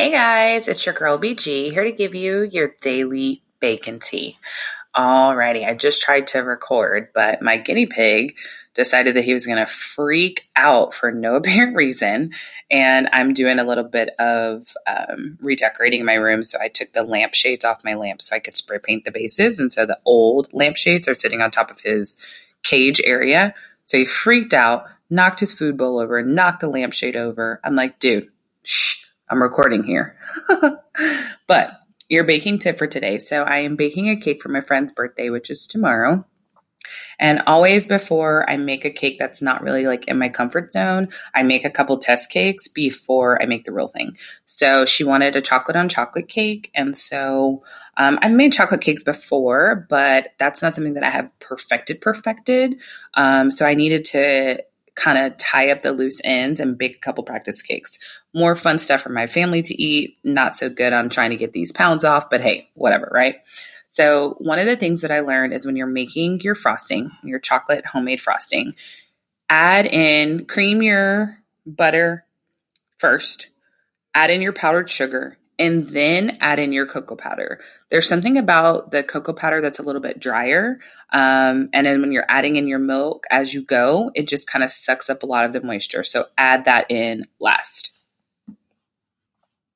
Hey guys, it's your girl BG here to give you your daily bacon tea. Alrighty, I just tried to record, but my guinea pig decided that he was going to freak out for no apparent reason. And I'm doing a little bit of um, redecorating my room. So I took the lampshades off my lamp so I could spray paint the bases. And so the old lampshades are sitting on top of his cage area. So he freaked out, knocked his food bowl over, knocked the lampshade over. I'm like, dude, shh I'm recording here. but your baking tip for today. So I am baking a cake for my friend's birthday, which is tomorrow. And always before I make a cake that's not really like in my comfort zone, I make a couple test cakes before I make the real thing. So she wanted a chocolate on chocolate cake. And so um, I've made chocolate cakes before, but that's not something that I have perfected, perfected. Um, so I needed to kind of tie up the loose ends and bake a couple practice cakes. More fun stuff for my family to eat. Not so good on trying to get these pounds off, but hey, whatever, right? So, one of the things that I learned is when you're making your frosting, your chocolate homemade frosting, add in cream your butter first, add in your powdered sugar, and then add in your cocoa powder. There's something about the cocoa powder that's a little bit drier. Um, and then when you're adding in your milk as you go, it just kind of sucks up a lot of the moisture. So add that in last.